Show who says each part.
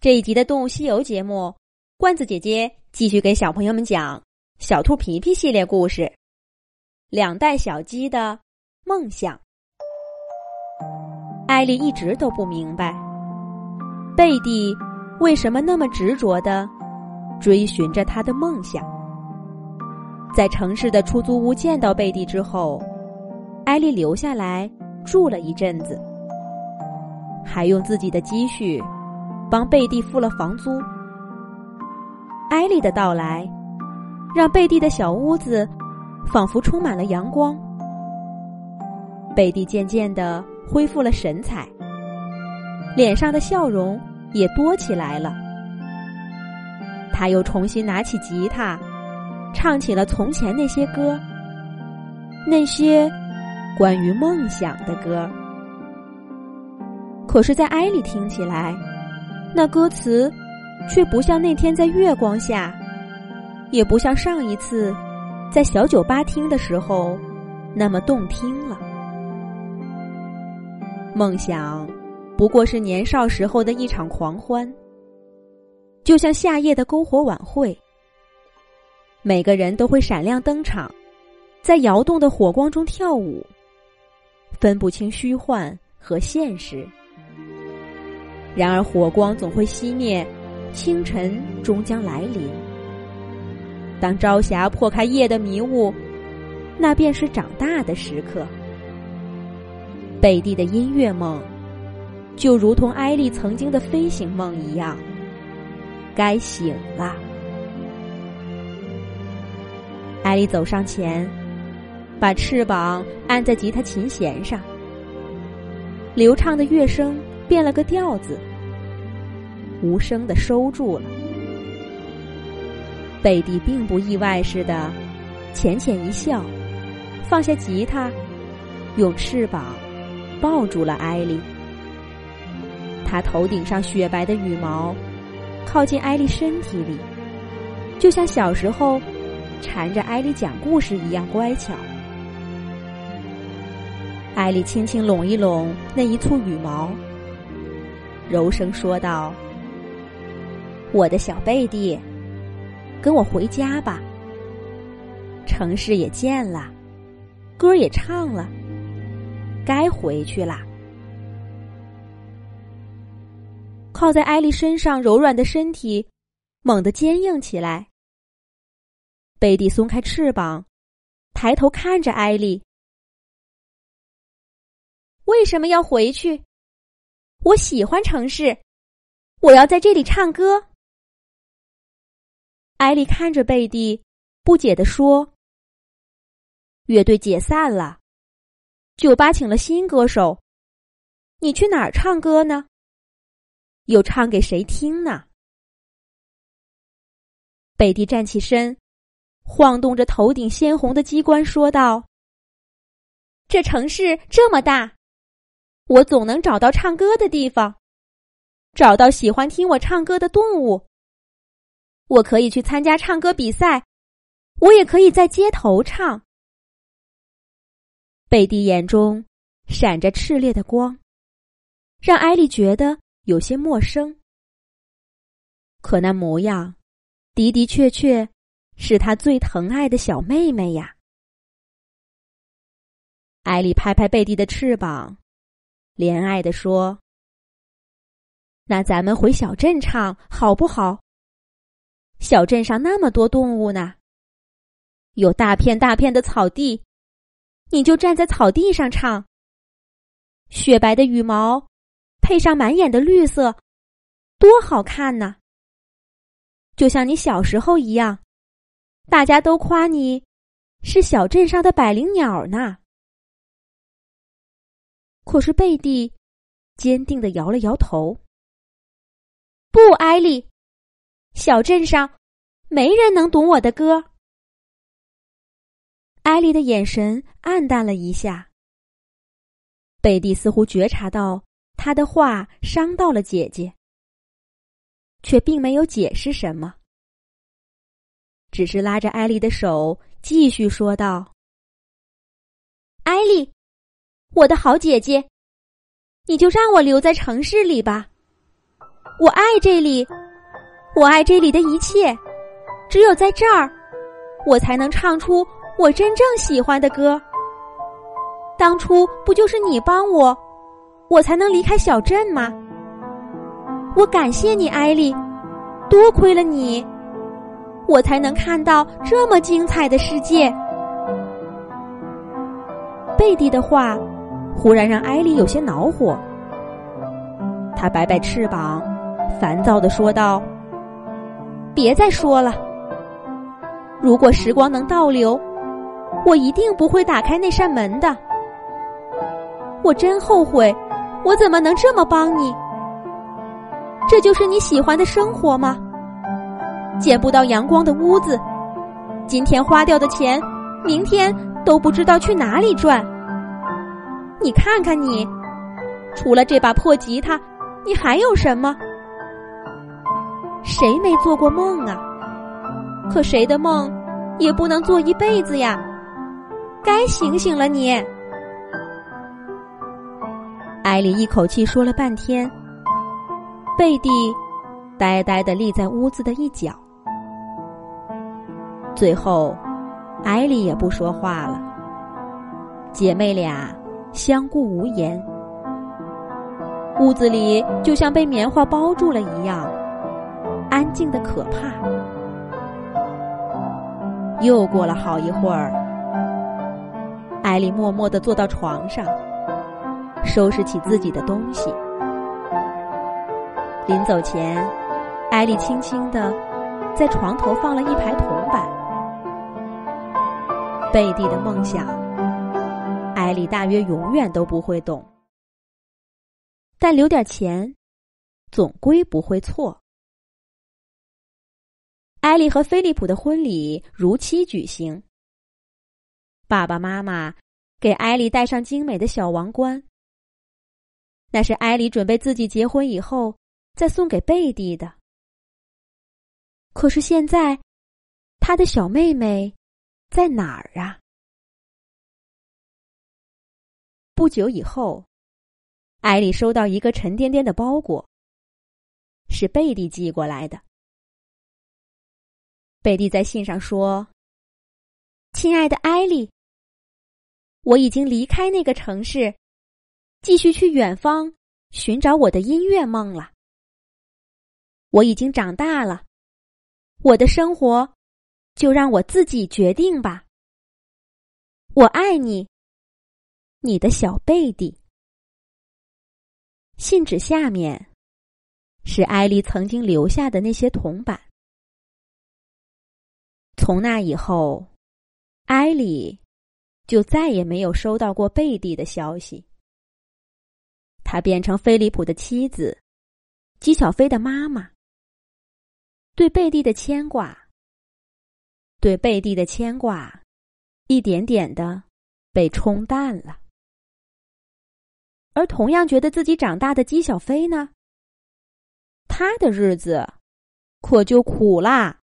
Speaker 1: 这一集的《动物西游》节目，罐子姐姐继续给小朋友们讲《小兔皮皮》系列故事，《两代小鸡的梦想》。艾丽一直都不明白，贝蒂为什么那么执着的追寻着他的梦想。在城市的出租屋见到贝蒂之后，艾丽留下来住了一阵子，还用自己的积蓄。帮贝蒂付了房租。艾丽的到来，让贝蒂的小屋子仿佛充满了阳光。贝蒂渐渐的恢复了神采，脸上的笑容也多起来了。他又重新拿起吉他，唱起了从前那些歌，那些关于梦想的歌。可是，在艾丽听起来，那歌词，却不像那天在月光下，也不像上一次在小酒吧听的时候那么动听了。梦想不过是年少时候的一场狂欢，就像夏夜的篝火晚会，每个人都会闪亮登场，在摇动的火光中跳舞，分不清虚幻和现实。然而，火光总会熄灭，清晨终将来临。当朝霞破开夜的迷雾，那便是长大的时刻。贝蒂的音乐梦，就如同艾丽曾经的飞行梦一样，该醒了。艾丽走上前，把翅膀按在吉他琴弦上，流畅的乐声变了个调子。无声的收住了。贝蒂并不意外似的，浅浅一笑，放下吉他，用翅膀抱住了艾丽。他头顶上雪白的羽毛靠近艾丽身体里，就像小时候缠着艾丽讲故事一样乖巧。艾丽轻轻拢一拢那一簇羽毛，柔声说道。我的小贝蒂，跟我回家吧。城市也见了，歌也唱了，该回去啦。靠在艾丽身上柔软的身体猛地坚硬起来。贝蒂松开翅膀，抬头看着艾丽。为什么要回去？我喜欢城市，我要在这里唱歌。艾丽看着贝蒂，不解的说：“乐队解散了，酒吧请了新歌手，你去哪儿唱歌呢？又唱给谁听呢？”贝蒂站起身，晃动着头顶鲜红的机关，说道：“这城市这么大，我总能找到唱歌的地方，找到喜欢听我唱歌的动物。”我可以去参加唱歌比赛，我也可以在街头唱。贝蒂眼中闪着炽烈的光，让艾丽觉得有些陌生。可那模样，的的确确是她最疼爱的小妹妹呀。艾丽拍拍贝蒂的翅膀，怜爱地说：“那咱们回小镇唱好不好？”小镇上那么多动物呢，有大片大片的草地，你就站在草地上唱。雪白的羽毛，配上满眼的绿色，多好看呢！就像你小时候一样，大家都夸你是小镇上的百灵鸟呢。可是贝蒂坚定的摇了摇头，不，艾丽。小镇上，没人能懂我的歌。艾丽的眼神暗淡了一下。贝蒂似乎觉察到他的话伤到了姐姐，却并没有解释什么，只是拉着艾丽的手继续说道：“艾丽，我的好姐姐，你就让我留在城市里吧。”我爱这里，我爱这里的一切。只有在这儿，我才能唱出我真正喜欢的歌。当初不就是你帮我，我才能离开小镇吗？我感谢你，艾丽，多亏了你，我才能看到这么精彩的世界。贝蒂的话忽然让艾丽有些恼火，他摆摆翅膀，烦躁的说道：“别再说了。如果时光能倒流，我一定不会打开那扇门的。我真后悔，我怎么能这么帮你？”这就是你喜欢的生活吗？见不到阳光的屋子，今天花掉的钱，明天都不知道去哪里赚。你看看你，除了这把破吉他，你还有什么？谁没做过梦啊？可谁的梦也不能做一辈子呀！该醒醒了你！艾丽一口气说了半天。贝蒂呆呆的立在屋子的一角，最后，艾莉也不说话了。姐妹俩相顾无言，屋子里就像被棉花包住了一样，安静的可怕。又过了好一会儿，艾莉默默的坐到床上，收拾起自己的东西。临走前，艾丽轻轻的在床头放了一排铜板。贝蒂的梦想，艾丽大约永远都不会懂，但留点钱，总归不会错。艾丽和菲利普的婚礼如期举行，爸爸妈妈给艾丽戴上精美的小王冠，那是艾丽准备自己结婚以后。再送给贝蒂的。可是现在，他的小妹妹在哪儿啊？不久以后，艾丽收到一个沉甸甸的包裹，是贝蒂寄过来的。贝蒂在信上说：“亲爱的艾丽，我已经离开那个城市，继续去远方寻找我的音乐梦了。”我已经长大了，我的生活就让我自己决定吧。我爱你，你的小贝蒂。信纸下面是艾丽曾经留下的那些铜板。从那以后，艾丽就再也没有收到过贝蒂的消息。她变成菲利普的妻子，姬小飞的妈妈。对贝蒂的牵挂，对贝蒂的牵挂，一点点的被冲淡了。而同样觉得自己长大的姬小飞呢，他的日子可就苦啦。